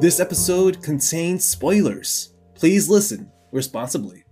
This episode contains spoilers. Please listen responsibly.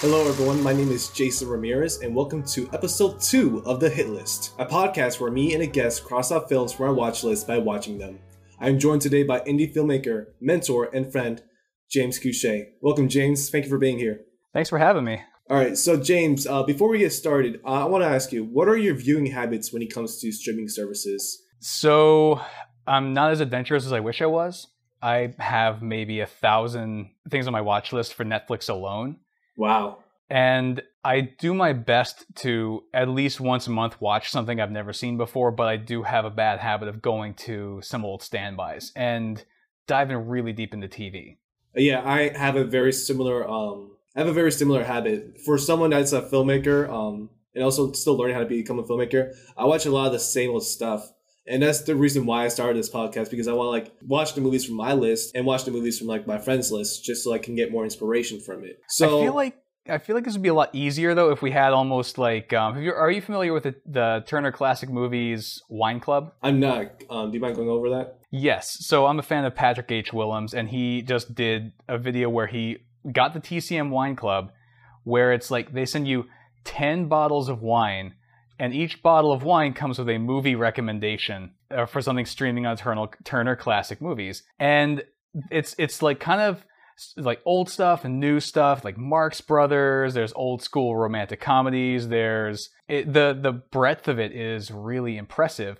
Hello, everyone. My name is Jason Ramirez, and welcome to episode two of The Hit List, a podcast where me and a guest cross off films from our watch list by watching them. I am joined today by indie filmmaker, mentor, and friend James Couche. Welcome, James. Thank you for being here. Thanks for having me. All right, so James, uh, before we get started, uh, I want to ask you, what are your viewing habits when it comes to streaming services? So I'm not as adventurous as I wish I was. I have maybe a thousand things on my watch list for Netflix alone. Wow. And I do my best to at least once a month watch something I've never seen before, but I do have a bad habit of going to some old standbys and diving really deep into TV. Yeah, I have a very similar um I have a very similar habit. For someone that's a filmmaker, um, and also still learning how to become a filmmaker, I watch a lot of the same old stuff. And that's the reason why I started this podcast because I want to like watch the movies from my list and watch the movies from like my friends' list just so I can get more inspiration from it. So I feel like I feel like this would be a lot easier though if we had almost like um, you, are you familiar with the, the, Turner Classic Movies Wine Club? I'm not. Um, do you mind going over that? Yes. So I'm a fan of Patrick H. Willems, and he just did a video where he got the TCM Wine Club, where it's like they send you ten bottles of wine, and each bottle of wine comes with a movie recommendation uh, for something streaming on Turner, Turner Classic Movies, and it's it's like kind of like old stuff and new stuff like marx brothers there's old school romantic comedies there's it, the the breadth of it is really impressive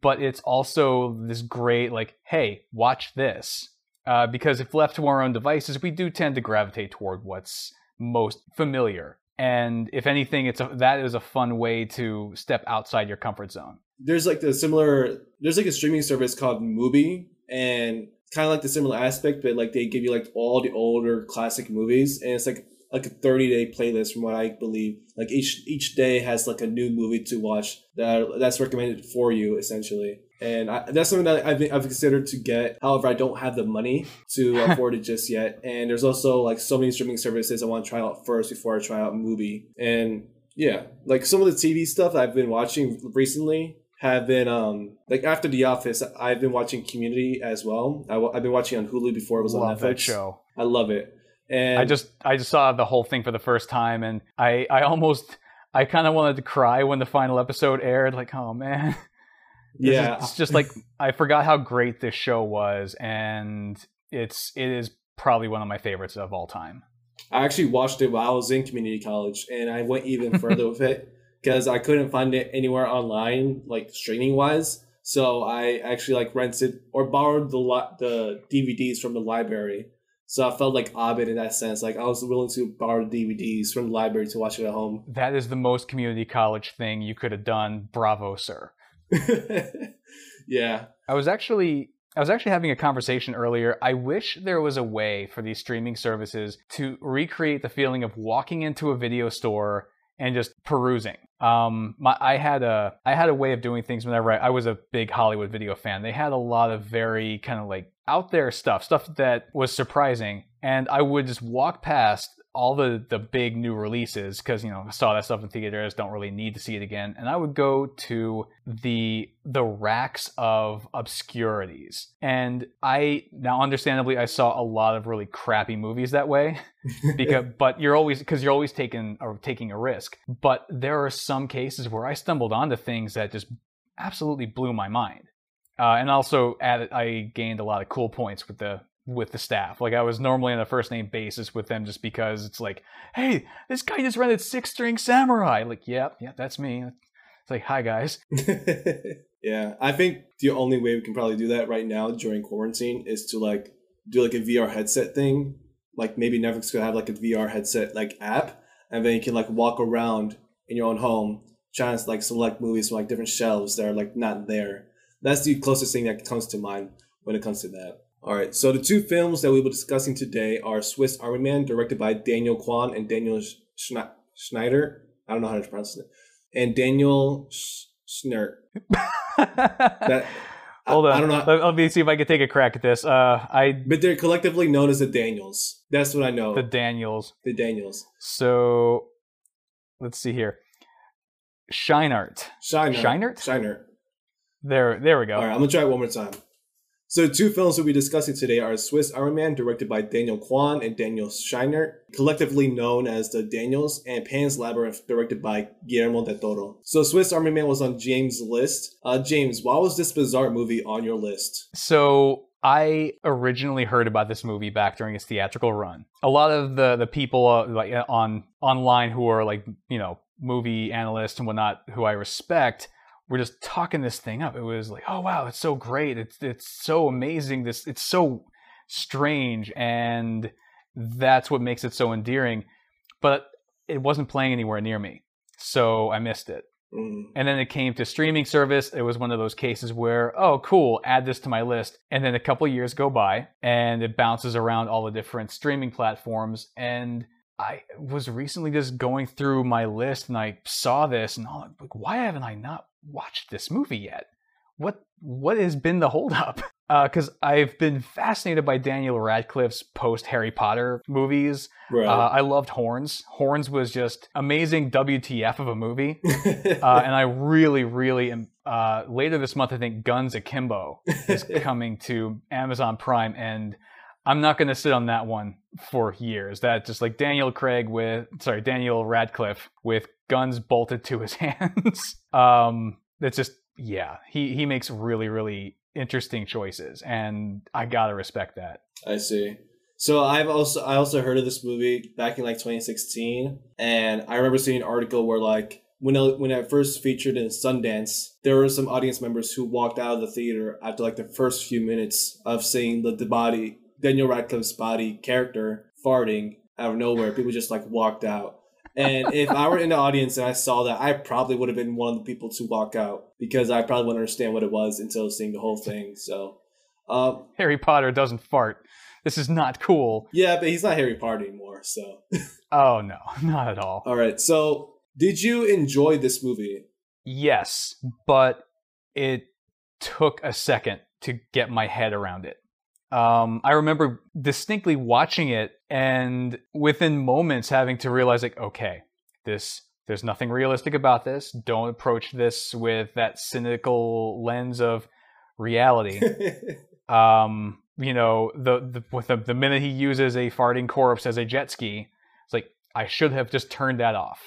but it's also this great like hey watch this uh, because if left to our own devices we do tend to gravitate toward what's most familiar and if anything it's a, that is a fun way to step outside your comfort zone there's like the similar there's like a streaming service called Mubi and kind of like the similar aspect, but like they give you like all the older classic movies, and it's like like a 30 day playlist from what I believe. Like each each day has like a new movie to watch that that's recommended for you essentially. And I, that's something that I've, I've considered to get. However, I don't have the money to afford it just yet. And there's also like so many streaming services I want to try out first before I try out Mubi. And yeah, like some of the TV stuff I've been watching recently have been um like after The Office, I've been watching Community as well. I, have been watching on Hulu before it was love on Netflix. That show. I love it. And I just I just saw the whole thing for the first time, and I I almost I kind of wanted to cry when the final episode aired. Like, oh man. yeah, it's just like I forgot how great this show was, and it's it is probably one of my favorites of all time. I actually watched it while I was in community college, and I went even further with it because I couldn't find it anywhere online, like streaming wise. So I actually like rented or borrowed the li- the DVDs from the library. So I felt like Abed in that sense. Like I was willing to borrow DVDs from the library to watch it at home. That is the most community college thing you could have done. Bravo, sir. yeah. I was actually I was actually having a conversation earlier. I wish there was a way for these streaming services to recreate the feeling of walking into a video store and just perusing. Um, my, I had a I had a way of doing things whenever I, I was a big Hollywood video fan. They had a lot of very kind of like out there stuff, stuff that was surprising, and I would just walk past all the the big new releases because you know I saw that stuff in theaters, don't really need to see it again, and I would go to the the racks of obscurities, and I now understandably I saw a lot of really crappy movies that way, because but you're always because you're always taking or taking a risk, but there are some cases where I stumbled onto things that just absolutely blew my mind. Uh, and also added, I gained a lot of cool points with the with the staff. Like I was normally on a first name basis with them just because it's like, hey, this guy just rented Six String Samurai. Like, yeah, yeah, that's me. It's like, hi guys. yeah, I think the only way we can probably do that right now during quarantine is to like do like a VR headset thing. Like maybe Netflix could have like a VR headset like app, and then you can like walk around in your own home, trying to like select movies from like different shelves that are like not there. That's the closest thing that comes to mind when it comes to that. All right, so the two films that we will be discussing today are Swiss Army Man, directed by Daniel Kwan and Daniel Schneider. I don't know how to pronounce it. And Daniel Schnert. that, Hold on. I don't know. Let, let, me see if I can take a crack at this. Uh, I. But they're collectively known as the Daniels. That's what I know. The Daniels. The Daniels. So, let's see here. Scheinert. Shiner. Scheinert? Shiner. There, there we go. All right, I'm gonna try it one more time. So, two films we'll be discussing today are Swiss Army Man, directed by Daniel Kwan and Daniel Scheinert, collectively known as the Daniels, and Pan's Labyrinth, directed by Guillermo del Toro. So, Swiss Army Man was on James' list. Uh, James, why was this bizarre movie on your list? So I originally heard about this movie back during its theatrical run. A lot of the the people uh, like uh, on online who are like you know movie analysts and whatnot who I respect were just talking this thing up. It was like, oh wow, it's so great. It's it's so amazing. This it's so strange, and that's what makes it so endearing. But it wasn't playing anywhere near me, so I missed it. Mm. And then it came to streaming service. It was one of those cases where, oh, cool, add this to my list. And then a couple years go by and it bounces around all the different streaming platforms. And I was recently just going through my list and I saw this and I'm like, why haven't I not watched this movie yet? What what has been the holdup? Because uh, I've been fascinated by Daniel Radcliffe's post Harry Potter movies. Right. Uh, I loved Horns. Horns was just amazing WTF of a movie. uh, and I really, really am. Uh, later this month, I think Guns Akimbo is coming to Amazon Prime, and I'm not going to sit on that one for years. That just like Daniel Craig with, sorry, Daniel Radcliffe with guns bolted to his hands. um, that's just yeah, he he makes really, really interesting choices, and I gotta respect that. I see. So I've also I also heard of this movie back in like 2016, and I remember seeing an article where like when it, when it first featured in Sundance, there were some audience members who walked out of the theater after like the first few minutes of seeing the, the body Daniel Radcliffe's body character farting out of nowhere. People just like walked out. And if I were in the audience and I saw that, I probably would have been one of the people to walk out because I probably wouldn't understand what it was until seeing the whole thing. So, um, Harry Potter doesn't fart. This is not cool. yeah, but he's not Harry Potter anymore. So, Oh no, not at all. all right. So, did you enjoy this movie? Yes, but it took a second to get my head around it. Um, I remember distinctly watching it and within moments having to realize like, okay, this there's nothing realistic about this. Don't approach this with that cynical lens of reality. um, you know, the, the with the, the minute he uses a farting corpse as a jet ski, it's like I should have just turned that off.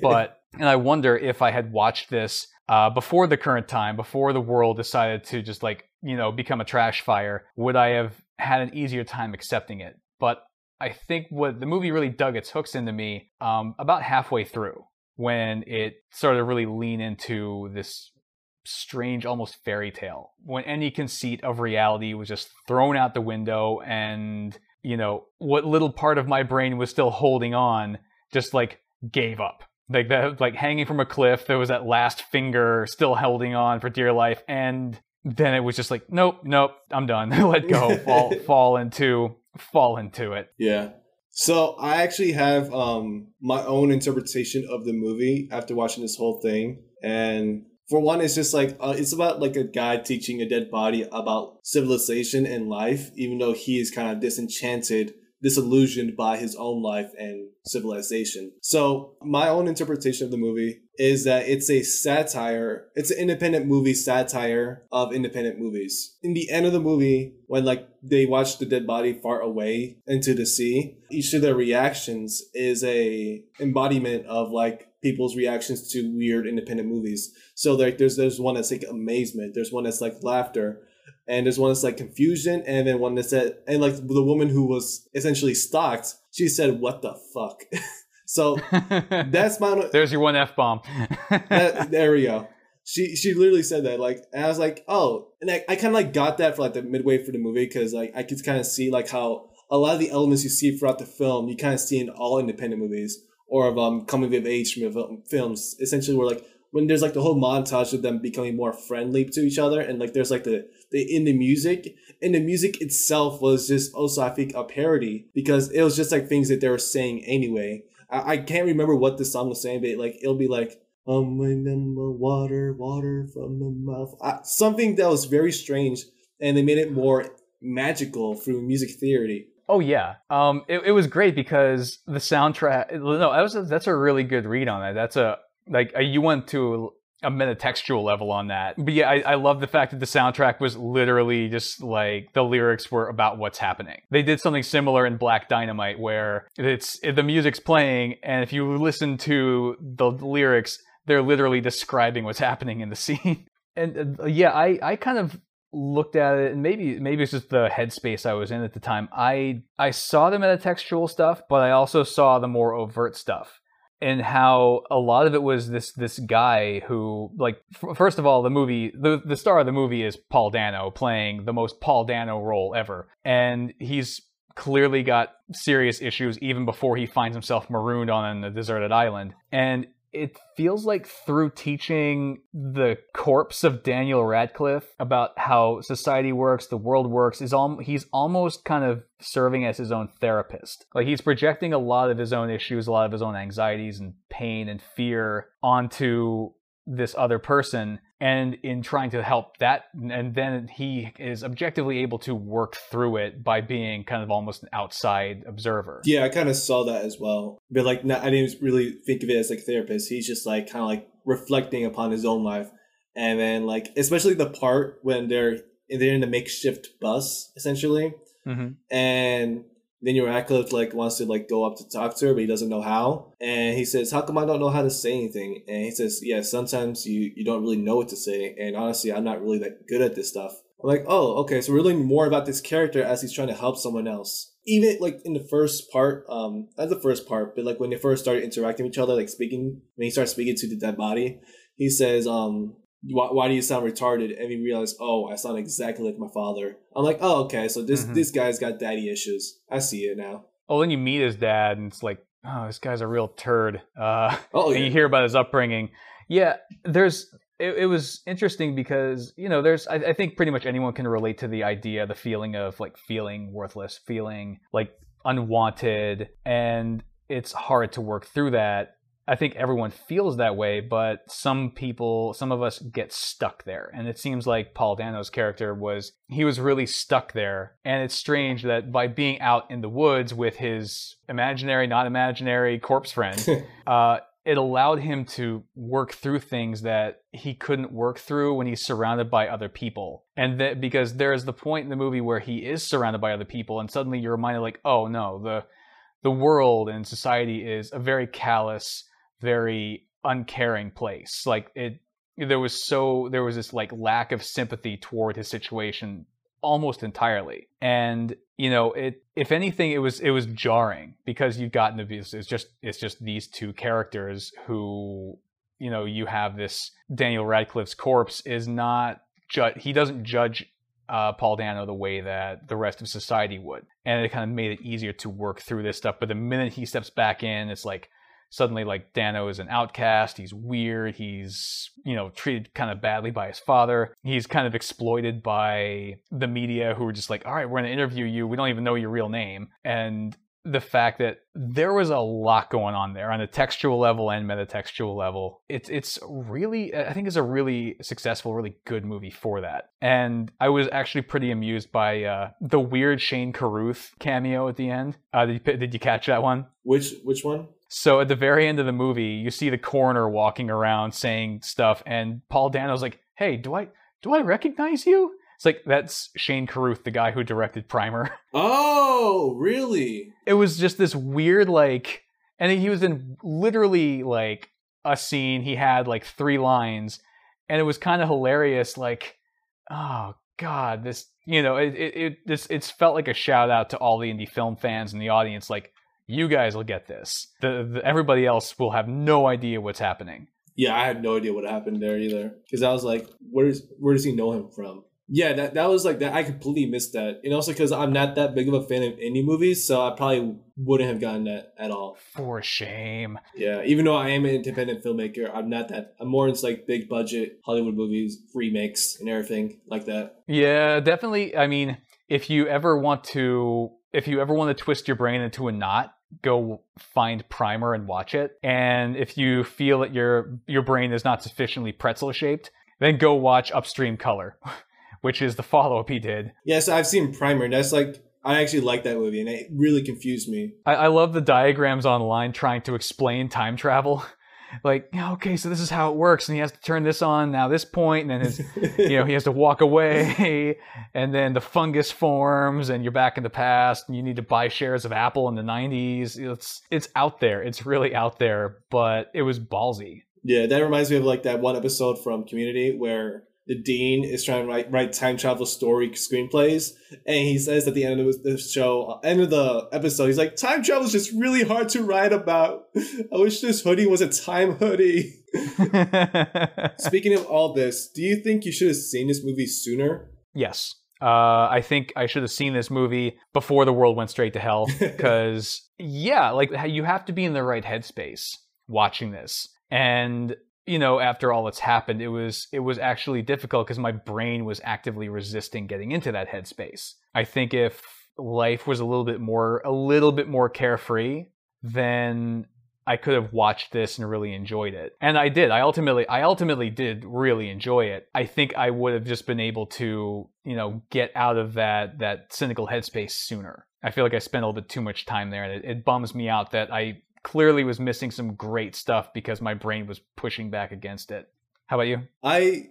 But and I wonder if I had watched this uh, before the current time, before the world decided to just like you know become a trash fire, would I have had an easier time accepting it? But I think what the movie really dug its hooks into me um, about halfway through when it started to really lean into this strange, almost fairy tale. When any conceit of reality was just thrown out the window, and you know what little part of my brain was still holding on just like gave up. Like that, like hanging from a cliff, there was that last finger still holding on for dear life, and then it was just like, nope, nope, I'm done. Let go, fall, fall into, fall into it. Yeah. So I actually have um my own interpretation of the movie after watching this whole thing, and for one, it's just like uh, it's about like a guy teaching a dead body about civilization and life, even though he is kind of disenchanted, disillusioned by his own life and civilization. So my own interpretation of the movie is that it's a satire. It's an independent movie satire of independent movies. In the end of the movie, when like they watch the dead body far away into the sea, each of their reactions is a embodiment of like people's reactions to weird independent movies. So like there's there's one that's like amazement, there's one that's like laughter, and there's one that's like confusion, and then one that said and like the woman who was essentially stalked, she said, "What the fuck." so that's my There's your one f bomb. there we go. She she literally said that like, and I was like, oh, and I, I kind of like got that for like the midway for the movie because like I could kind of see like how a lot of the elements you see throughout the film you kind of see in all independent movies or of um coming of age from films. Essentially, where like when there's like the whole montage of them becoming more friendly to each other, and like there's like the the in the music, and the music itself was just also I think a parody because it was just like things that they were saying anyway. I, I can't remember what the song was saying, but like it'll be like um water water from the mouth I, something that was very strange, and they made it more magical through music theory. Oh yeah, um, it, it was great because the soundtrack. No, that was a, that's a really good read on that. That's a like uh, you went to a metatextual level on that. But yeah, I, I love the fact that the soundtrack was literally just like the lyrics were about what's happening. They did something similar in Black Dynamite where it's the music's playing, and if you listen to the lyrics, they're literally describing what's happening in the scene. And uh, yeah, I, I kind of looked at it and maybe maybe it's just the headspace I was in at the time. I I saw the metatextual stuff, but I also saw the more overt stuff and how a lot of it was this this guy who like f- first of all the movie the the star of the movie is Paul Dano playing the most Paul Dano role ever. And he's clearly got serious issues even before he finds himself marooned on a deserted island. And it feels like through teaching the corpse of Daniel Radcliffe about how society works, the world works, is all he's almost kind of serving as his own therapist. Like he's projecting a lot of his own issues, a lot of his own anxieties and pain and fear onto this other person and in trying to help that and then he is objectively able to work through it by being kind of almost an outside observer. Yeah i kind of saw that as well. But like not, i didn't really think of it as like therapist. He's just like kind of like reflecting upon his own life. And then like especially the part when they're they're in the makeshift bus essentially. Mm-hmm. and Daniel Radcliffe like wants to like go up to talk to her, but he doesn't know how. And he says, "How come I don't know how to say anything?" And he says, "Yeah, sometimes you you don't really know what to say. And honestly, I'm not really that good at this stuff." I'm like, "Oh, okay. So we're learning more about this character as he's trying to help someone else." Even like in the first part, um, not the first part, but like when they first started interacting with each other, like speaking when he starts speaking to the dead body, he says, um, why, why do you sound retarded? And we realize, oh, I sound exactly like my father. I'm like, oh, okay, so this mm-hmm. this guy's got daddy issues. I see it now. Oh, then you meet his dad, and it's like, oh, this guy's a real turd. Uh, oh, yeah. and you hear about his upbringing. Yeah, there's. It, it was interesting because you know, there's. I, I think pretty much anyone can relate to the idea, the feeling of like feeling worthless, feeling like unwanted, and it's hard to work through that I think everyone feels that way, but some people, some of us get stuck there. And it seems like Paul Dano's character was, he was really stuck there. And it's strange that by being out in the woods with his imaginary, not imaginary corpse friend, uh, it allowed him to work through things that he couldn't work through when he's surrounded by other people. And that because there is the point in the movie where he is surrounded by other people, and suddenly you're reminded, like, oh no, the the world and society is a very callous very uncaring place. Like it, there was so there was this like lack of sympathy toward his situation almost entirely. And you know, it if anything, it was it was jarring because you've gotten to be it's just it's just these two characters who you know you have this Daniel Radcliffe's corpse is not ju- he doesn't judge uh, Paul Dano the way that the rest of society would, and it kind of made it easier to work through this stuff. But the minute he steps back in, it's like suddenly like Dano is an outcast. He's weird. He's, you know, treated kind of badly by his father. He's kind of exploited by the media who are just like, all right, we're going to interview you. We don't even know your real name. And the fact that there was a lot going on there on a textual level and metatextual level. It's it's really I think it's a really successful, really good movie for that. And I was actually pretty amused by uh, the weird Shane Carruth cameo at the end. Uh, did you did you catch that one? Which which one? So at the very end of the movie, you see the coroner walking around saying stuff, and Paul Dano's like, "Hey, do I do I recognize you?" It's like that's Shane Carruth, the guy who directed Primer. Oh, really? It was just this weird like, and he was in literally like a scene. He had like three lines, and it was kind of hilarious. Like, oh god, this you know, it it, it this it's felt like a shout out to all the indie film fans in the audience. Like, you guys will get this. The, the, everybody else will have no idea what's happening. Yeah, I had no idea what happened there either. Because I was like, where is where does he know him from? Yeah, that, that was like that. I completely missed that, and also because I'm not that big of a fan of indie movies, so I probably wouldn't have gotten that at all. For shame. Yeah, even though I am an independent filmmaker, I'm not that. I'm more into like big budget Hollywood movies, remakes, and everything like that. Yeah, definitely. I mean, if you ever want to if you ever want to twist your brain into a knot, go find Primer and watch it. And if you feel that your your brain is not sufficiently pretzel shaped, then go watch Upstream Color, which is the follow up he did. Yes, I've seen Primer. That's like I actually like that movie, and it really confused me. I, I love the diagrams online trying to explain time travel. like okay so this is how it works and he has to turn this on now this point and then his you know he has to walk away and then the fungus forms and you're back in the past and you need to buy shares of apple in the 90s it's it's out there it's really out there but it was ballsy yeah that reminds me of like that one episode from community where the dean is trying to write, write time travel story screenplays and he says at the end of the show end of the episode he's like time travel is just really hard to write about. I wish this hoodie was a time hoodie. Speaking of all this do you think you should have seen this movie sooner? Yes. Uh, I think I should have seen this movie before the world went straight to hell because yeah, like you have to be in the right headspace watching this. And you know, after all that's happened, it was it was actually difficult because my brain was actively resisting getting into that headspace. I think if life was a little bit more a little bit more carefree, then I could have watched this and really enjoyed it. And I did. I ultimately I ultimately did really enjoy it. I think I would have just been able to, you know, get out of that that cynical headspace sooner. I feel like I spent a little bit too much time there and it, it bums me out that I clearly was missing some great stuff because my brain was pushing back against it. How about you? I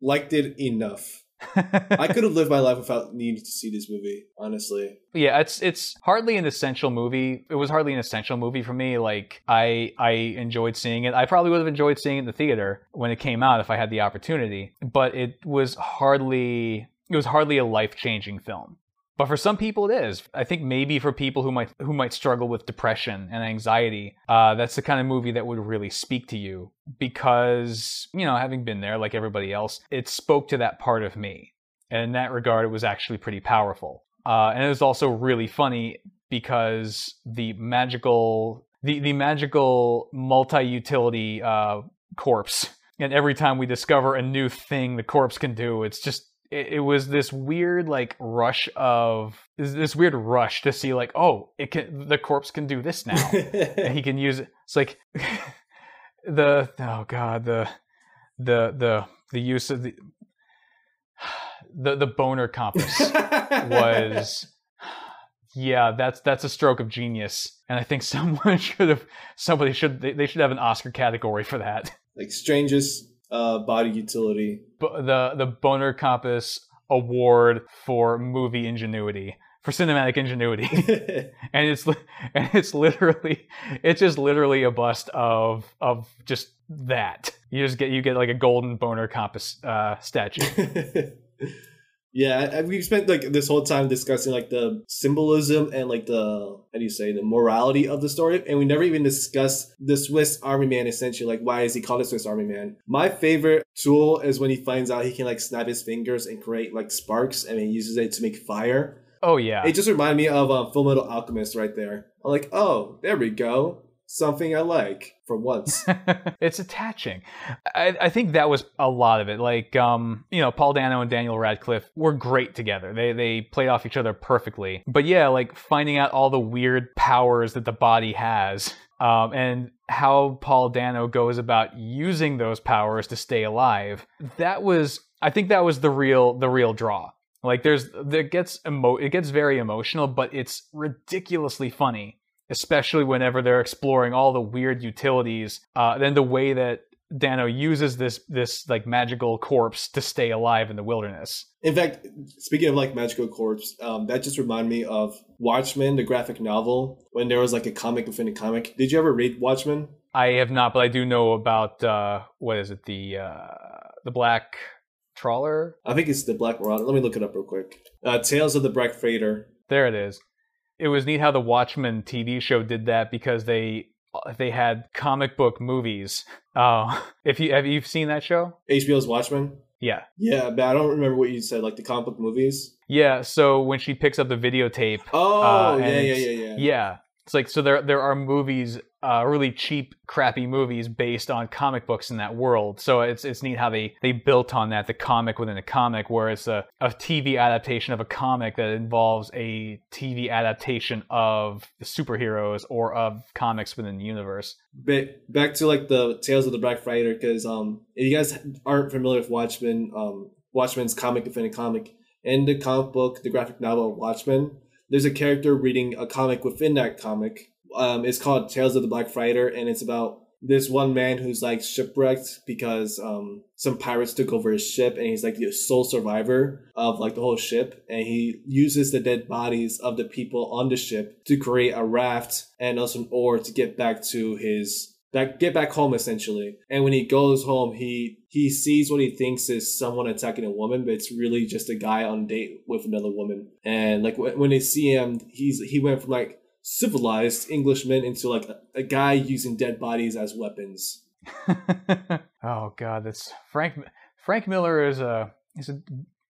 liked it enough. I could have lived my life without needing to see this movie, honestly. Yeah, it's it's hardly an essential movie. It was hardly an essential movie for me. Like I I enjoyed seeing it. I probably would have enjoyed seeing it in the theater when it came out if I had the opportunity. But it was hardly it was hardly a life-changing film. But for some people, it is. I think maybe for people who might who might struggle with depression and anxiety, uh, that's the kind of movie that would really speak to you because you know, having been there like everybody else, it spoke to that part of me, and in that regard, it was actually pretty powerful. Uh, and it was also really funny because the magical the the magical multi-utility uh, corpse and every time we discover a new thing the corpse can do it's just it, it was this weird like rush of this weird rush to see like oh it can the corpse can do this now and he can use it. It's like the oh god the the the the use of the the the boner compass was yeah that's that's a stroke of genius and i think someone should have somebody should they, they should have an oscar category for that. Like strangest uh, body utility. the the Boner Compass Award for movie ingenuity for cinematic ingenuity, and it's and it's literally it's just literally a bust of of just that. You just get you get like a golden Boner Compass uh, statue. Yeah, we've spent like this whole time discussing like the symbolism and like the how do you say the morality of the story, and we never even discussed the Swiss Army Man. Essentially, like why is he called a Swiss Army Man? My favorite tool is when he finds out he can like snap his fingers and create like sparks, and he uses it to make fire. Oh yeah, it just reminded me of um, Full Metal Alchemist right there. I'm like, oh, there we go something I like for once. it's attaching. I, I, think that was a lot of it. Like, um, you know, Paul Dano and Daniel Radcliffe were great together. They they played off each other perfectly. But yeah, like finding out all the weird powers that the body has. Um, and how Paul Dano goes about using those powers to stay alive. That was, I think, that was the real, the real draw. Like, there's, that gets emo, it gets very emotional, but it's ridiculously funny especially whenever they're exploring all the weird utilities. Uh, then the way that Dano uses this this like magical corpse to stay alive in the wilderness. In fact, speaking of like magical corpse, um, that just reminded me of Watchmen, the graphic novel, when there was like a comic within a comic. Did you ever read Watchmen? I have not, but I do know about uh, what is it the uh, the Black Trawler? I think it's the Black Marauder. Let me look it up real quick. Uh, Tales of the Black Freighter. There it is it was neat how the Watchmen TV show did that because they they had comic book movies. Uh, if you have you seen that show? HBO's Watchmen. Yeah. Yeah, but I don't remember what you said, like the comic book movies. Yeah, so when she picks up the videotape. Oh, uh, yeah, yeah, yeah, yeah. Yeah. It's like so there there are movies, uh, really cheap, crappy movies based on comic books in that world. So it's it's neat how they they built on that the comic within a comic, where it's a, a TV adaptation of a comic that involves a TV adaptation of the superheroes or of comics within the universe. But back to like the Tales of the Black Freighter, because um, if you guys aren't familiar with Watchmen, um, Watchmen's comic a comic, in the comic book, the graphic novel Watchmen there's a character reading a comic within that comic Um, it's called Tales of the Black Freighter, and it's about this one man who's like shipwrecked because um some pirates took over his ship and he's like the sole survivor of like the whole ship and he uses the dead bodies of the people on the ship to create a raft and also an oar to get back to his back get back home essentially. And when he goes home he he sees what he thinks is someone attacking a woman but it's really just a guy on date with another woman. And like when they see him he's he went from like civilized Englishmen into like a, a guy using dead bodies as weapons. oh god, that's Frank. Frank Miller is a he's a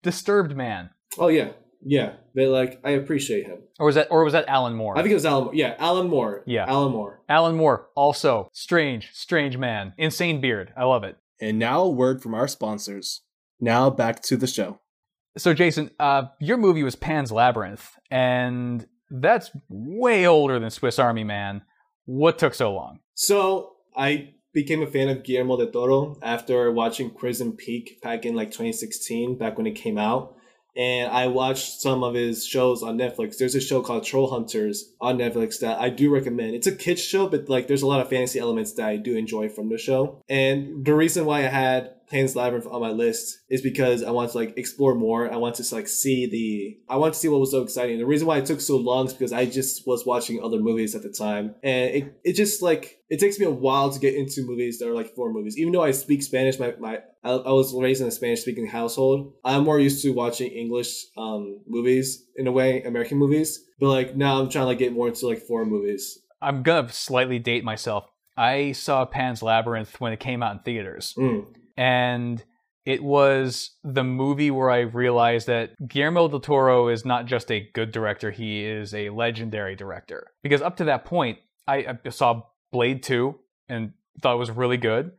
disturbed man. Oh yeah, yeah. But like, I appreciate him. Or was that or was that Alan Moore? I think it was Alan. Moore. Yeah, Alan Moore. Yeah, Alan Moore. Alan Moore, also strange, strange man, insane beard. I love it. And now a word from our sponsors. Now back to the show. So Jason, uh, your movie was Pan's Labyrinth, and that's way older than Swiss Army Man. What took so long? So I became a fan of Guillermo del Toro after watching Crimson Peak back in like 2016, back when it came out. And I watched some of his shows on Netflix. There's a show called Troll Hunters on Netflix that I do recommend. It's a kids show, but like there's a lot of fantasy elements that I do enjoy from the show. And the reason why I had Pan's Labyrinth on my list is because I want to like explore more. I want to like see the I want to see what was so exciting. The reason why it took so long is because I just was watching other movies at the time. And it, it just like it takes me a while to get into movies that are like foreign movies. Even though I speak Spanish, my, my I, I was raised in a Spanish speaking household. I'm more used to watching English um movies in a way, American movies. But like now I'm trying to like get more into like foreign movies. I'm gonna slightly date myself. I saw Pan's Labyrinth when it came out in theaters. Mm and it was the movie where I realized that Guillermo del Toro is not just a good director, he is a legendary director. Because up to that point, I, I saw Blade 2 and thought it was really good.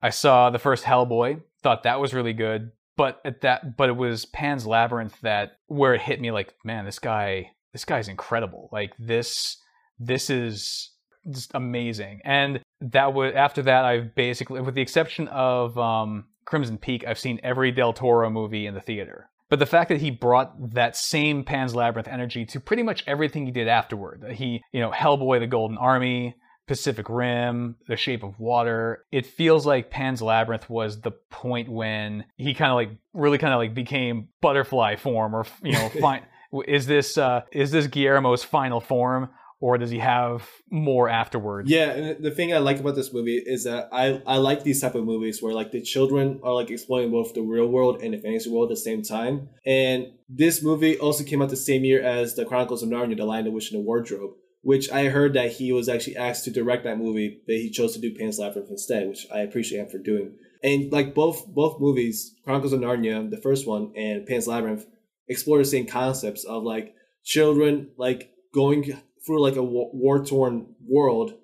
I saw the first Hellboy, thought that was really good. But at that but it was Pan's Labyrinth that where it hit me like, man, this guy this guy's incredible. Like this this is just amazing. And that was after that I've basically with the exception of um, Crimson Peak, I've seen every Del Toro movie in the theater. But the fact that he brought that same Pan's Labyrinth energy to pretty much everything he did afterward. He, you know, Hellboy the Golden Army, Pacific Rim, The Shape of Water. It feels like Pan's Labyrinth was the point when he kind of like really kind of like became butterfly form or you know, fine is this uh is this Guillermo's final form or does he have more afterwards? Yeah, the thing I like about this movie is that I, I like these type of movies where like the children are like exploring both the real world and the fantasy world at the same time. And this movie also came out the same year as the Chronicles of Narnia: The Lion, the Witch, and the Wardrobe, which I heard that he was actually asked to direct that movie, but he chose to do Pan's Labyrinth instead, which I appreciate him for doing. And like both both movies, Chronicles of Narnia, the first one, and Pan's Labyrinth, explore the same concepts of like children like going through like a war torn world.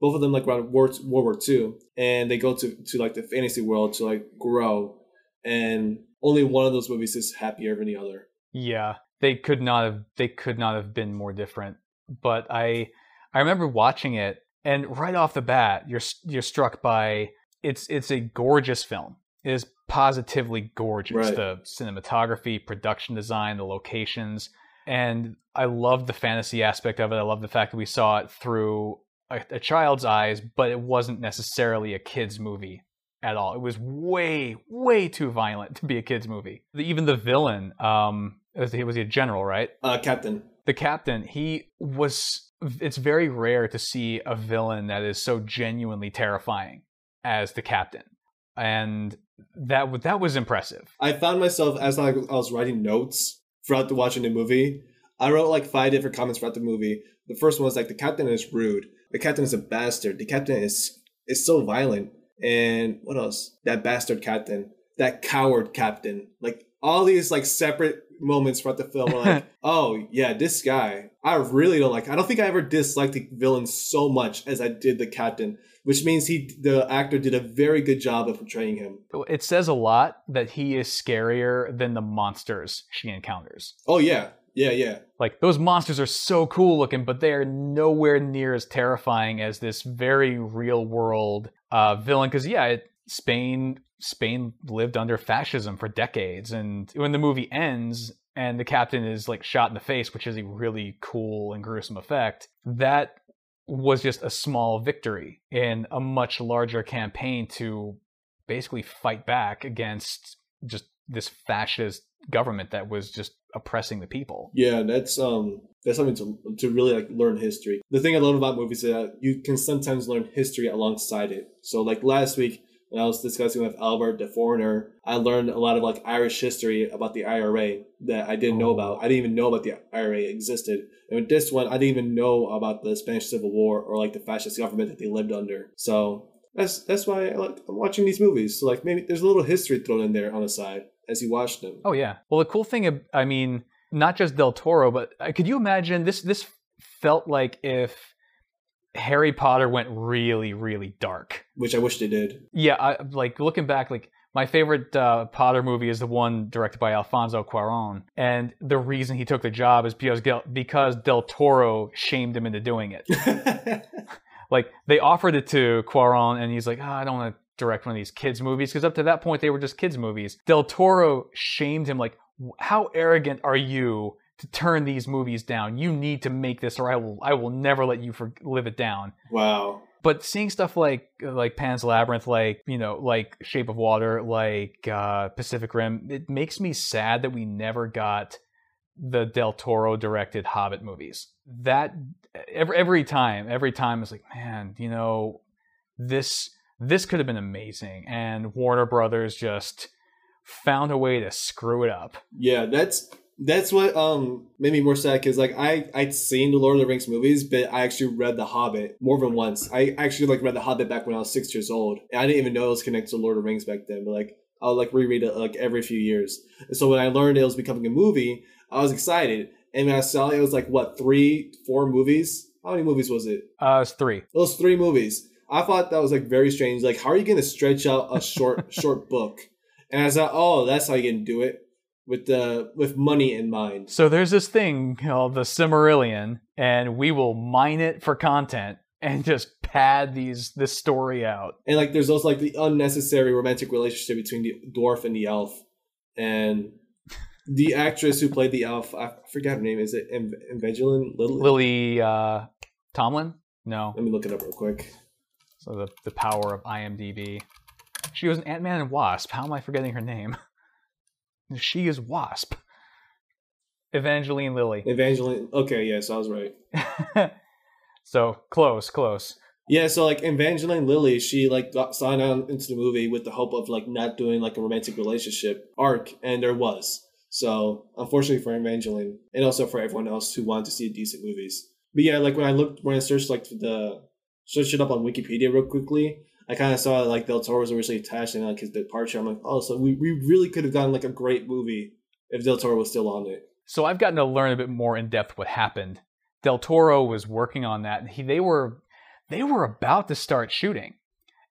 Both of them like around World War II, and they go to to like the fantasy world to like grow. And only one of those movies is happier than the other. Yeah, they could not have they could not have been more different. But I I remember watching it, and right off the bat, you're you're struck by it's it's a gorgeous film. It is positively gorgeous. Right. The cinematography, production design, the locations and I love the fantasy aspect of it. I love the fact that we saw it through a, a, child's eyes, but it wasn't necessarily a kid's movie at all. It was way, way too violent to be a kid's movie. Even the villain, um, was he was he a general, right? Uh, captain. The captain, he was. It's very rare to see a villain that is so genuinely terrifying as the captain, and that that was impressive. I found myself as I was writing notes throughout the watching the movie. I wrote like five different comments throughout the movie. The first one was like the captain is rude. The captain is a bastard. The captain is is so violent. And what else? That bastard captain. That coward captain. Like all these like separate moments throughout the film are like, oh yeah, this guy. I really don't like. I don't think I ever disliked the villain so much as I did the captain which means he the actor did a very good job of portraying him. It says a lot that he is scarier than the monsters she encounters. Oh yeah. Yeah, yeah. Like those monsters are so cool looking, but they are nowhere near as terrifying as this very real world uh, villain. Because yeah, it, Spain Spain lived under fascism for decades, and when the movie ends and the captain is like shot in the face, which is a really cool and gruesome effect, that was just a small victory in a much larger campaign to basically fight back against just this fascist government that was just oppressing the people. Yeah, that's um that's something to to really like learn history. The thing I love about movies is that you can sometimes learn history alongside it. So like last week when I was discussing with Albert the foreigner, I learned a lot of like Irish history about the IRA that I didn't know Oh. about. I didn't even know about the IRA existed. And with this one, I didn't even know about the Spanish Civil War or like the fascist government that they lived under. So that's that's why I like I'm watching these movies. So like maybe there's a little history thrown in there on the side as you watch them. Oh yeah. Well, the cool thing, I mean, not just Del Toro, but uh, could you imagine this? This felt like if Harry Potter went really, really dark. Which I wish they did. Yeah, I, like looking back, like my favorite uh, Potter movie is the one directed by Alfonso Cuarón, and the reason he took the job is because Del- because Del Toro shamed him into doing it. like they offered it to Cuarón, and he's like, oh, I don't want to direct one of these kids movies because up to that point they were just kids movies. Del Toro shamed him like, how arrogant are you to turn these movies down? You need to make this, or I will I will never let you for- live it down wow. but seeing stuff like like Pan's Labyrinth, like you know, like Shape of Water, like uh, Pacific Rim, it makes me sad that we never got the Del Toro directed Hobbit movies. That every every time, every time is like, man, you know, this this could have been amazing, and Warner Brothers just found a way to screw it up. Yeah, that's that's what um made me more sad because like I I'd seen the Lord of the Rings movies, but I actually read The Hobbit more than once. I actually like read The Hobbit back when I was six years old, and I didn't even know it was connected to Lord of the Rings back then. But like I'll like reread it like every few years. And so when I learned it was becoming a movie, I was excited. And when I saw it, it was like what three, four movies. How many movies was it? Uh, was three. It was three movies. I thought that was like very strange. Like, how are you going to stretch out a short short book? And I thought, oh, that's how you can do it with the with money in mind. So there's this thing called the Silmarillion, and we will mine it for content and just pad these this story out. And like, there's also like the unnecessary romantic relationship between the dwarf and the elf, and the actress who played the elf. I forgot her name. Is it Ev- Evangeline Lilly? Lily uh, Tomlin? No. Let me look it up real quick. So the the power of IMDb. She was an Ant Man and Wasp. How am I forgetting her name? She is Wasp. Evangeline Lilly. Evangeline. Okay, yes, I was right. so close, close. Yeah, so like Evangeline Lilly, she like got signed on into the movie with the hope of like not doing like a romantic relationship arc, and there was. So unfortunately for Evangeline, and also for everyone else who wanted to see decent movies. But yeah, like when I looked when I searched like the searched it up on Wikipedia real quickly, I kind of saw like Del Toro was originally attached and like his departure. I'm like, oh, so we, we really could have gotten like a great movie if Del Toro was still on it. So I've gotten to learn a bit more in depth what happened. Del Toro was working on that. He they were they were about to start shooting.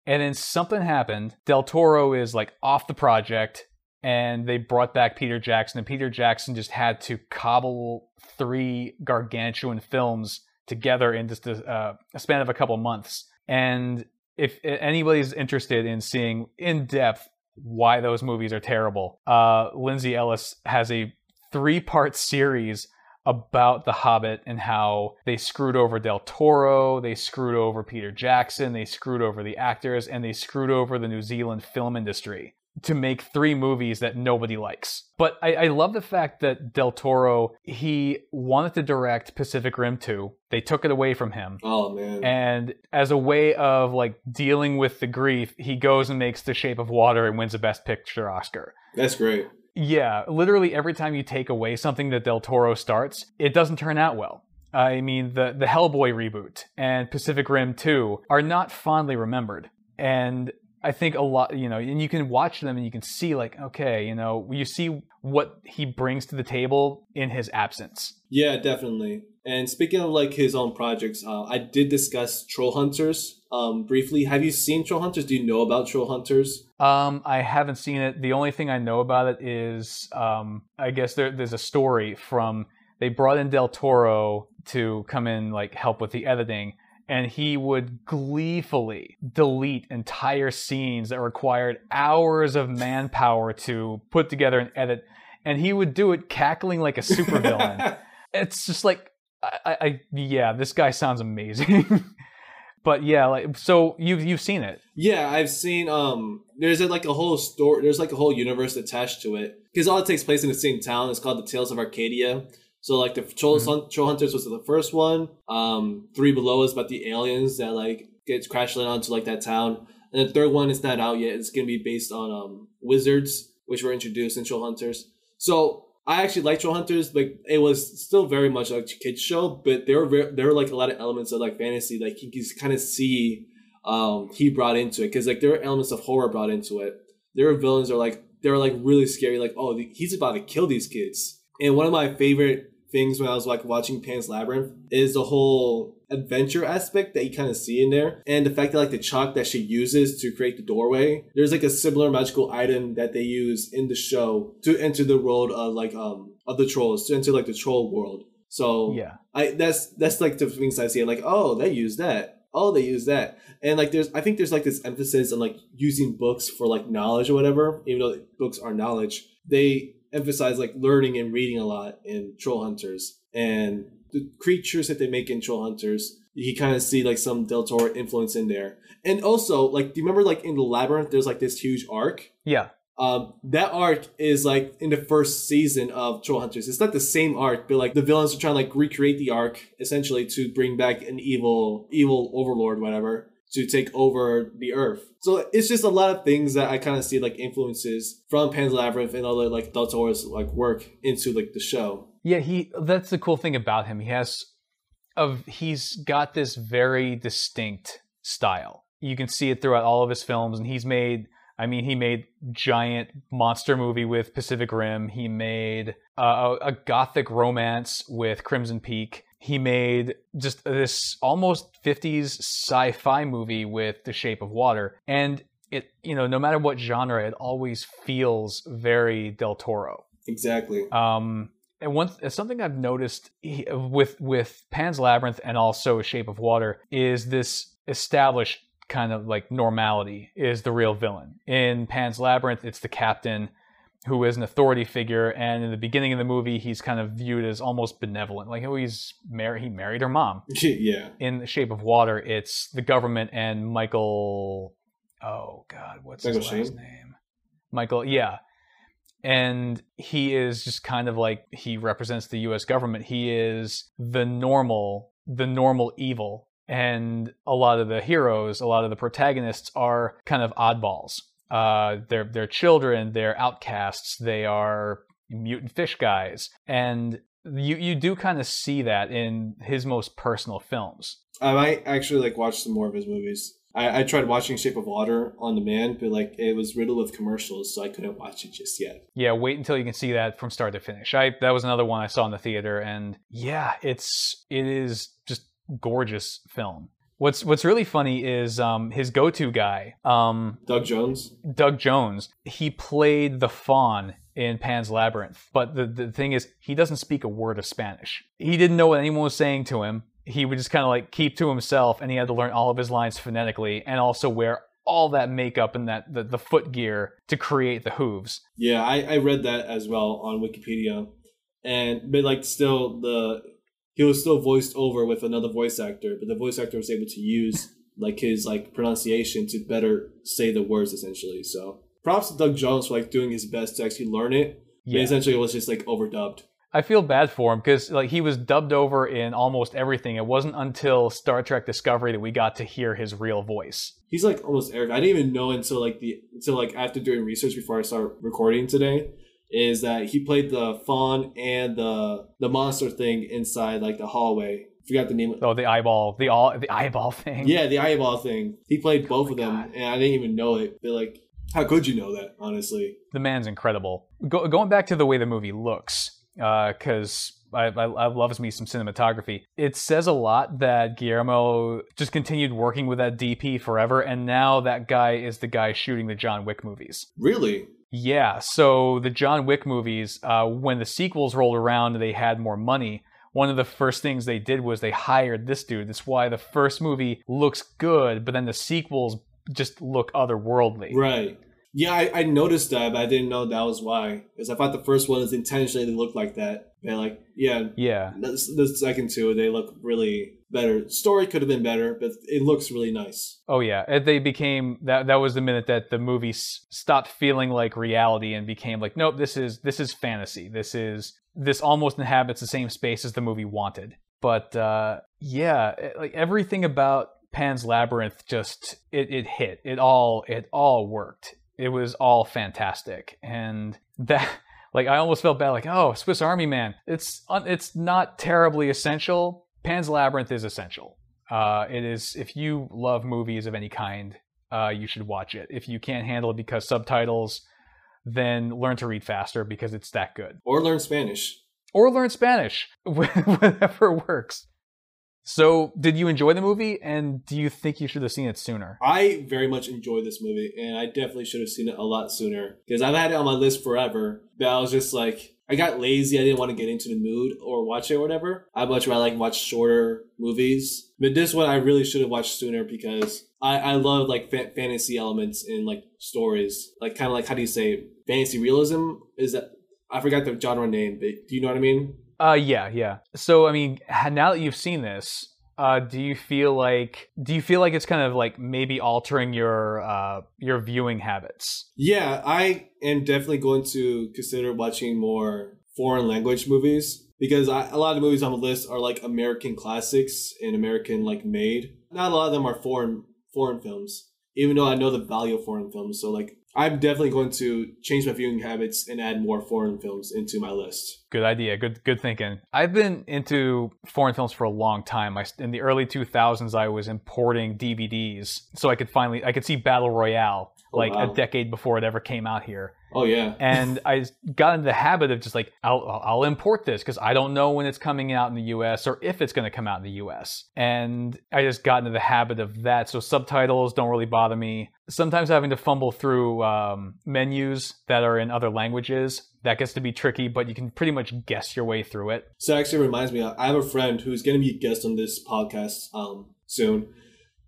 And then something happened. Del Toro is like off the project and they brought back Peter Jackson and Peter Jackson just had to cobble three gargantuan films together in just a, uh, a span of a couple months. And if anybody's interested in seeing in depth why those movies are terrible, uh, Lindsay Ellis has a three part series about The Hobbit and how they screwed over Del Toro, they screwed over Peter Jackson, they screwed over the actors, and they screwed over the New Zealand film industry to make three movies that nobody likes. But I, I love the fact that Del Toro, he wanted to direct Pacific Rim 2. They took it away from him. Oh man. And as a way of like dealing with the grief, he goes and makes The Shape of Water and wins a Best Picture Oscar. That's great. Yeah, literally every time you take away something that Del Toro starts, it doesn't turn out well. I mean, the the Hellboy reboot and Pacific Rim 2 are not fondly remembered. And I think a lot, you know, and you can watch them and you can see like, okay, you know, you see what he brings to the table in his absence. Yeah, definitely. And speaking of like his own projects, uh, I did discuss Troll Hunters um, briefly. Have you seen Troll Hunters? Do you know about Troll Hunters? Um, I haven't seen it. The only thing I know about it is, um, I guess there, there's a story from they brought in Del Toro to come in like help with the editing, and he would gleefully delete entire scenes that required hours of manpower to put together and edit, and he would do it cackling like a supervillain. it's just like I, I yeah, this guy sounds amazing. but yeah, like so you've you've seen it. Yeah, I've seen. Um, there's a, like a whole story. There's like a whole universe attached to it because all it takes place in the same town. It's called the Tales of Arcadia. So like the Troll, mm-hmm. Troll Hunters was the first one. Um, Three Below is about the aliens that like gets crash land onto like that town. And the third one is not out yet. It's gonna be based on um wizards, which were introduced in Troll Hunters. So I actually like Troll Hunters, but it was still very much like a kids show. But there were there were like a lot of elements of like fantasy, like you can kind of see um he brought into it because like there were elements of horror brought into it. There were villains that are like they were like really scary, like oh he's about to kill these kids. And one of my favorite things when I was like watching Pan's Labyrinth is the whole adventure aspect that you kind of see in there, and the fact that like the chalk that she uses to create the doorway. There's like a similar magical item that they use in the show to enter the world of like um of the trolls to enter like the troll world. So yeah, I that's that's like the things I see. like oh they use that. Oh, they use that, and like there's, I think there's like this emphasis on like using books for like knowledge or whatever. Even though books are knowledge, they emphasize like learning and reading a lot in Troll Hunters and the creatures that they make in Troll Hunters. You can kind of see like some Del Toro influence in there, and also like, do you remember like in the labyrinth? There's like this huge arc. Yeah. Um, that arc is like in the first season of Troll Hunters. It's not the same arc, but like the villains are trying to like recreate the arc essentially to bring back an evil, evil overlord, whatever to take over the earth. So it's just a lot of things that I kind of see like influences from Pan's Labyrinth and other like Del Toro's like work into like the show. Yeah, he that's the cool thing about him. He has of he's got this very distinct style. You can see it throughout all of his films and he's made I mean, he made giant monster movie with Pacific Rim. He made uh, a, a gothic romance with Crimson Peak he made just this almost 50s sci-fi movie with The Shape of Water and it you know no matter what genre it always feels very Del Toro. Exactly. Um and one something I've noticed with with Pan's Labyrinth and also Shape of Water is this established kind of like normality is the real villain. In Pan's Labyrinth, it's the captain who is an authority figure, and in the beginning of the movie, he's kind of viewed as almost benevolent, like oh, he's married. He married her mom. yeah. In the Shape of Water, it's the government and Michael. Oh God, what's Michael his Shane? last name? Michael. Yeah. And he is just kind of like he represents the U.S. government. He is the normal, the normal evil, and a lot of the heroes, a lot of the protagonists are kind of oddballs uh, they're they're children, they're outcasts, they are mutant fish guys, and you you do kind of see that in his most personal films. I might actually like watch some more of his movies. I, I tried watching Shape of Water on demand, but like it was riddled with commercials, so I couldn't watch it just yet. Yeah, wait until you can see that from start to finish. I that was another one I saw in the theater, and yeah, it's it is just gorgeous film. What's What's really funny is um, his go-to guy, um, Doug Jones. Doug Jones. He played the faun in Pan's Labyrinth, but the the thing is, he doesn't speak a word of Spanish. He didn't know what anyone was saying to him. He would just kind of like keep to himself, and he had to learn all of his lines phonetically, and also wear all that makeup and that the, the foot gear to create the hooves. Yeah, I, I read that as well on Wikipedia, and but like still the he was still voiced over with another voice actor, but the voice actor was able to use like his like pronunciation to better say the words essentially. So props to Doug Jones for like doing his best to actually learn it. Yeah. Essentially it was just like overdubbed. I feel bad for him because like he was dubbed over in almost everything. It wasn't until Star Trek Discovery that we got to hear his real voice. He's like almost Eric. I didn't even know until like the until like after doing research before I started recording today is that he played the faun and the the monster thing inside like the hallway. Forgot the name. Of Oh, the eyeball, the all the eyeball thing. Yeah, the eyeball thing. He played both oh of them, God. and I didn't even know it. But like, how could you know that? Honestly, the man's incredible. Go, going back to the way the movie looks, because. Uh, I, I, I, loves me some cinematography. It says a lot that Guillermo just continued working with that DP forever, and now that guy is the guy shooting the John Wick movies. Really? Yeah, so the John Wick movies, uh, when the sequels rolled around, they had more money. One of the first things they did was they hired this dude. That's why the first movie looks good, but then the sequels just look otherworldly. Right. Yeah, I, I noticed that, but I didn't know that was why. Because I thought the first one was intentionally looked like that. And like, yeah, Yeah. the, the second two they look really better. Story could have been better, but it looks really nice. Oh yeah, Uh, they became that. That was the minute that the movie stopped feeling like reality and became like, nope, this is this is fantasy. This is this almost inhabits the same space as the movie wanted. But uh, yeah, like everything about Pan's Labyrinth just it it hit. It all it all worked. It was all fantastic, and that. Like I almost felt bad, like oh Swiss Army Man. It's it's not terribly essential. Pan's Labyrinth is essential. Uh, it is if you love movies of any kind, uh, you should watch it. If you can't handle it because subtitles, then learn to read faster because it's that good. Or learn Spanish. Or learn Spanish, whatever works. So, did you enjoy the movie, and do you think you should have seen it sooner? I very much enjoyed this movie, and I definitely should have seen it a lot sooner because I've had it on my list forever. But I was just like, I got lazy. I didn't want to get into the mood or watch it or whatever. I much rather like watch shorter movies. But this one I really should have watched sooner because I I love like fa- fantasy elements in like stories, like kind of like how do you say fantasy realism? Is that I forgot the genre name, but do you know what I mean? Uh, yeah, yeah. So, I mean, now that you've seen this, uh, do you feel like do you feel like it's kind of like maybe altering your uh your viewing habits? Yeah, I am definitely going to consider watching more foreign language movies because I, a lot of the movies on the list are like American classics and American like made. Not a lot of them are foreign foreign films, even though I know the value of foreign films. So like, I'm definitely going to change my viewing habits and add more foreign films into my list. Good idea. Good good thinking. I've been into foreign films for a long time. I, in the early 2000s, I was importing DVDs so I could finally I could see Battle Royale Oh, like wow. a decade before it ever came out here. Oh yeah, and I got into the habit of just like I'll I'll I'll import this because I don't know when it's coming out in the U.S. or if it's going to come out in the U.S. And I just got into the habit of that. So subtitles don't really bother me. Sometimes having to fumble through um, menus that are in other languages that gets to be tricky, but you can pretty much guess your way through it. So it actually reminds me, I have a friend who's going to be a guest on this podcast um, soon.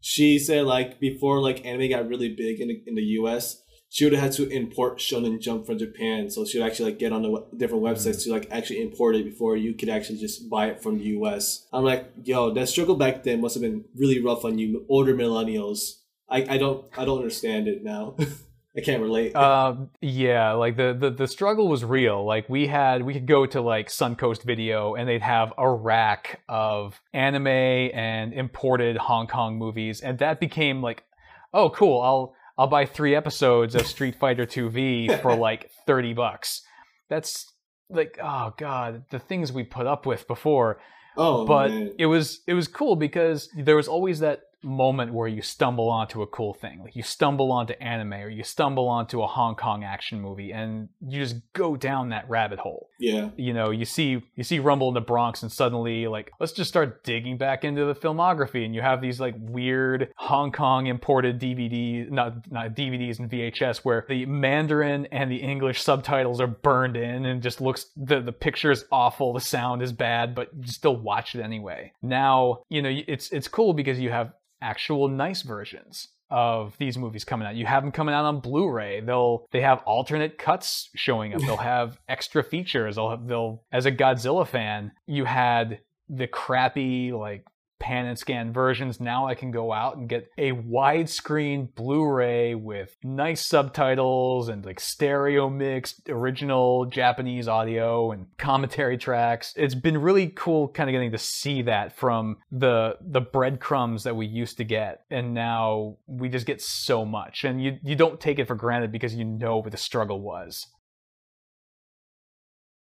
She said like before like anime got really big in the, in the U.S., she would have had to import Shonen Jump from Japan. So she would actually like get on the w- different mm-hmm. websites to like actually import it before you could actually just buy it from the U.S. I'm like, yo, that struggle back then must have been really rough on you older millennials. I, I don't I don't understand it now. I can't relate. Um, yeah, like the, the the struggle was real. Like we had, we could go to like Suncoast Video, and they'd have a rack of anime and imported Hong Kong movies, and that became like, oh, cool. I'll I'll buy three episodes of Street Fighter 2V for like thirty bucks. That's like, oh god, the things we put up with before oh, but man. it was it was cool because there was always that moment where you stumble onto a cool thing. Like you stumble onto anime or you stumble onto a hong kong action movie and you just go down that rabbit hole. Yeah. you know you see you see rumble in the bronx and suddenly like let's just start digging back into the filmography and you have these like weird hong kong imported DVDs, not not dvds and vhs where the mandarin and the english subtitles are burned in and just looks the the picture is awful the sound is bad but you still watch it anyway. Now you know it's it's cool because you have actual nice versions of these movies coming out. You have them coming out on Blu-ray. They'll they have alternate cuts showing up. They'll have extra features. They'll have, they'll as a Godzilla fan, you had the crappy like pan and scan versions. Now I can go out and get a widescreen Blu-ray with nice subtitles and like stereo mixed original Japanese audio and commentary tracks. It's been really cool kind of getting to see that from the the breadcrumbs that we used to get and now we just get so much and you you don't take it for granted because you know what the struggle was.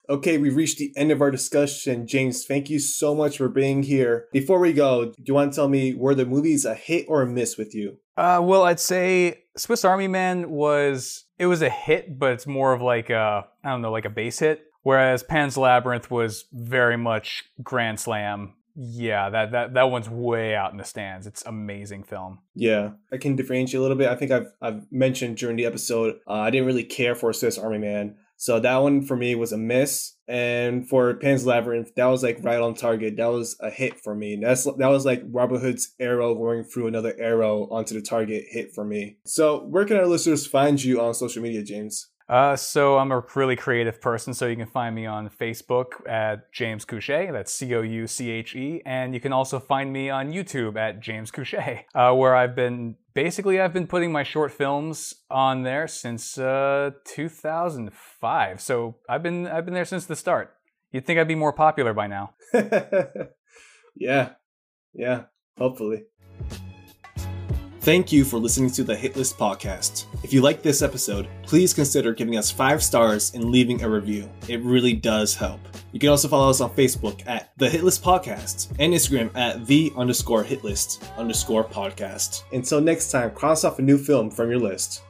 Okay, we've reached the end of our discussion. James, thank you so much for being here. Before we go, do you want to tell me were the movies a hit or a miss with you? Uh, well, I'd say Swiss Army Man was it was a hit, but it's more of like a I don't know, like a base hit. Whereas Pan's Labyrinth was very much grand slam. Yeah, that that that one's way out in the stands. It's amazing film. Yeah, I can differentiate a little bit. I think I've I've mentioned during the episode uh, I didn't really care for Swiss Army Man. So that one for me was a miss. And for Pan's Labyrinth, that was like right on target. That was a hit for me. That's that was like Robin Hood's arrow going through another arrow onto the target hit for me. So where can our listeners find you on social media, James? Uh, so I'm a really creative person, so you can find me on Facebook at James Couche. That's C O U C H E, and you can also find me on YouTube at James Couche, uh, where I've been basically I've been putting my short films on there since uh, 2005. So I've been I've been there since the start. You'd think I'd be more popular by now. yeah, yeah, hopefully. Thank you for listening to the Hitlist podcast. If you like this episode, please consider giving us five stars and leaving a review. It really does help. You can also follow us on Facebook at the Hitlist Podcast and Instagram at the underscore hitlist underscore podcast. Until next time, cross off a new film from your list.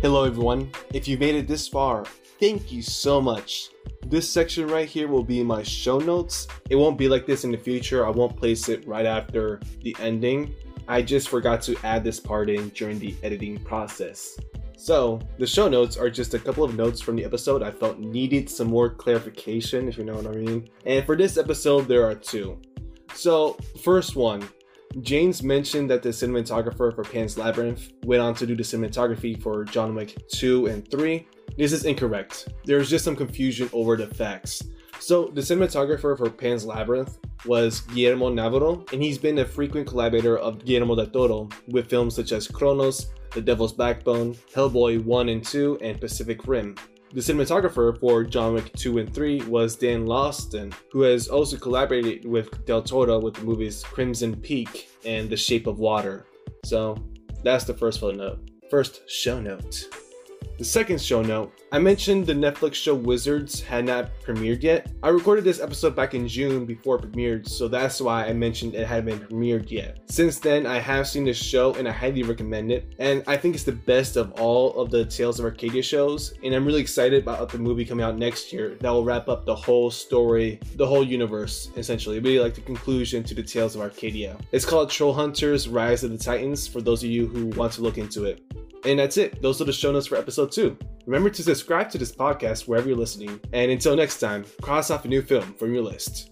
Hello, everyone. If you've made it this far, thank you so much. This section right here will be my show notes. It won't be like this in the future. I won't place it right after the ending. I just forgot to add this part in during the editing process. So, the show notes are just a couple of notes from the episode I felt needed some more clarification, if you know what I mean. And for this episode, there are two. So, first one James mentioned that the cinematographer for Pan's Labyrinth went on to do the cinematography for John Wick 2 and 3. This is incorrect. There's just some confusion over the facts. So, the cinematographer for Pan's Labyrinth was Guillermo Navarro, and he's been a frequent collaborator of Guillermo del Toro with films such as Cronos, The Devil's Backbone, Hellboy 1 and 2, and Pacific Rim. The cinematographer for John Wick 2 and 3 was Dan Laustsen, who has also collaborated with Del Toro with the movies Crimson Peak and The Shape of Water. So that's the first footnote. First show note. The second show note, I mentioned the Netflix show Wizards had not premiered yet. I recorded this episode back in June before it premiered, so that's why I mentioned it hadn't been premiered yet. Since then, I have seen this show and I highly recommend it, and I think it's the best of all of the Tales of Arcadia shows, and I'm really excited about the movie coming out next year that will wrap up the whole story, the whole universe, essentially. It'll be like the conclusion to the Tales of Arcadia. It's called Troll Hunters Rise of the Titans for those of you who want to look into it. And that's it. Those are the show notes for episode two. Remember to subscribe to this podcast wherever you're listening. And until next time, cross off a new film from your list.